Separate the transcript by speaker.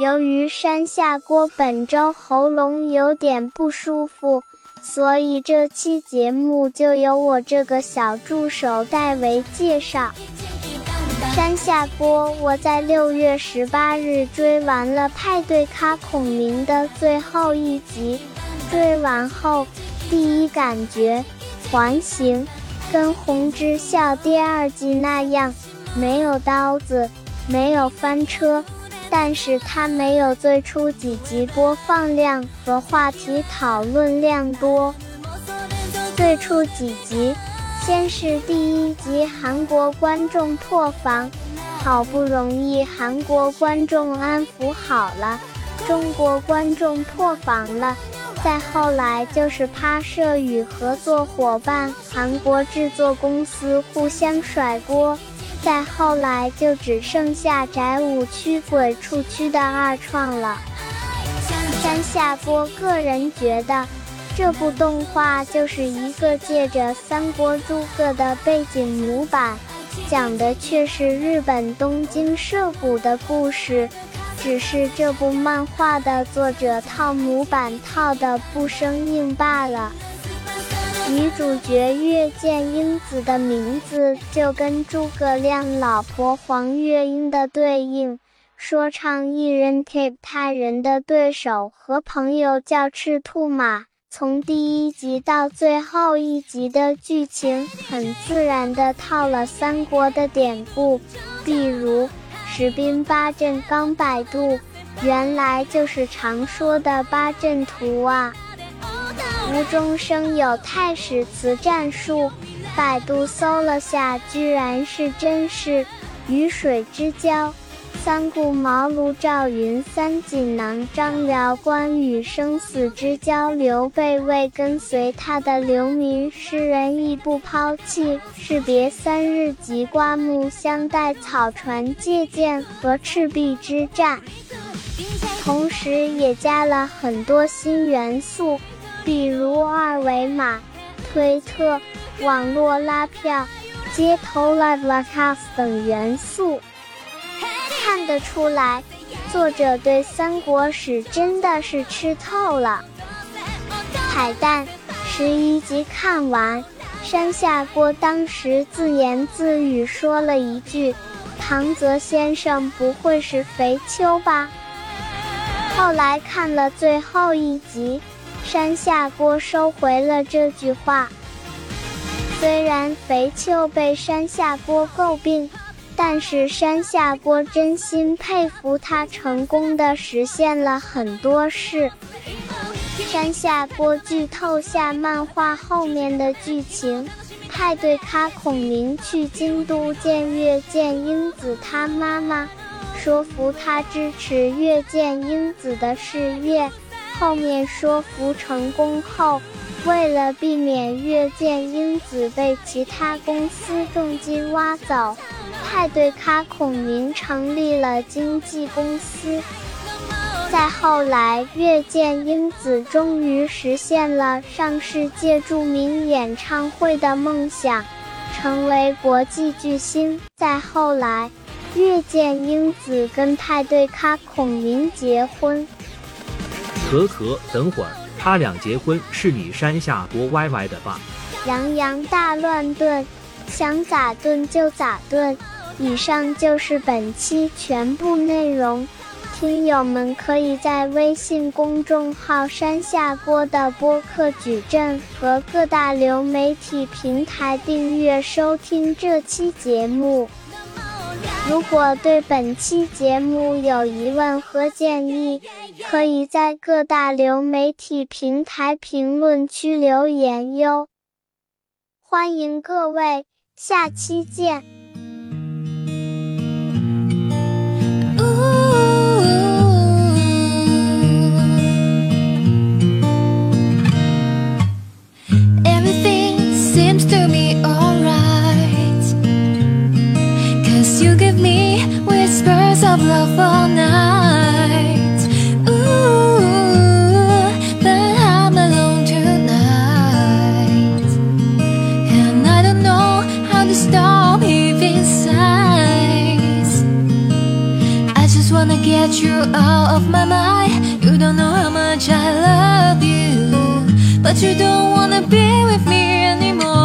Speaker 1: 由于山下锅本周喉咙有点不舒服，所以这期节目就由我这个小助手代为介绍。山下锅，我在六月十八日追完了派对咖孔明的最后一集，追完后第一感觉，环形，跟《红之笑》第二季那样，没有刀子，没有翻车。但是它没有最初几集播放量和话题讨论量多。最初几集，先是第一集韩国观众破防，好不容易韩国观众安抚好了，中国观众破防了。再后来就是拍摄与合作伙伴韩国制作公司互相甩锅。再后来就只剩下宅舞区鬼畜区的二创了。山下波个人觉得，这部动画就是一个借着三国诸葛的背景模板，讲的却是日本东京涉谷的故事，只是这部漫画的作者套模板套的不生硬罢了。女主角月见英子的名字就跟诸葛亮老婆黄月英的对应，说唱艺人 Keep 他人的对手和朋友叫赤兔马。从第一集到最后一集的剧情，很自然的套了三国的典故，比如十兵八阵刚百渡，原来就是常说的八阵图啊。无中生有太史慈战术，百度搜了下，居然是真事。鱼水之交，三顾茅庐赵云，三锦囊张辽，关羽生死之交，刘备为跟随他的流民诗人亦不抛弃。士别三日，即刮目相待，草船借箭和赤壁之战，同时也加了很多新元素。比如二维码、推特、网络拉票、街头 live cast 等元素，看得出来，作者对三国史真的是吃透了。彩蛋：十一集看完，山下锅当时自言自语说了一句：“唐泽先生不会是肥秋吧？”后来看了最后一集。山下锅收回了这句话。虽然肥秋被山下锅诟病，但是山下锅真心佩服他成功的实现了很多事。山下锅剧透下漫画后面的剧情：派对咖孔明去京都见月见英子他妈妈，说服他支持月见英子的事业。后面说服成功后，为了避免月见英子被其他公司重金挖走，派对咖孔明成立了经纪公司。再后来，月见英子终于实现了上世界著名演唱会的梦想，成为国际巨星。再后来，月见英子跟派对咖孔明结婚。
Speaker 2: 可可，等会儿，他俩结婚是你山下锅歪歪的吧？
Speaker 1: 洋洋大乱炖，想咋炖就咋炖。以上就是本期全部内容，听友们可以在微信公众号“山下锅”的播客矩阵和各大流媒体平台订阅收听这期节目。如果对本期节目有疑问和建议，可以在各大流媒体平台评论区留言哟。欢迎各位，下期见。get you out
Speaker 3: of my mind. You don't know how much I love you But you don't wanna be with me anymore.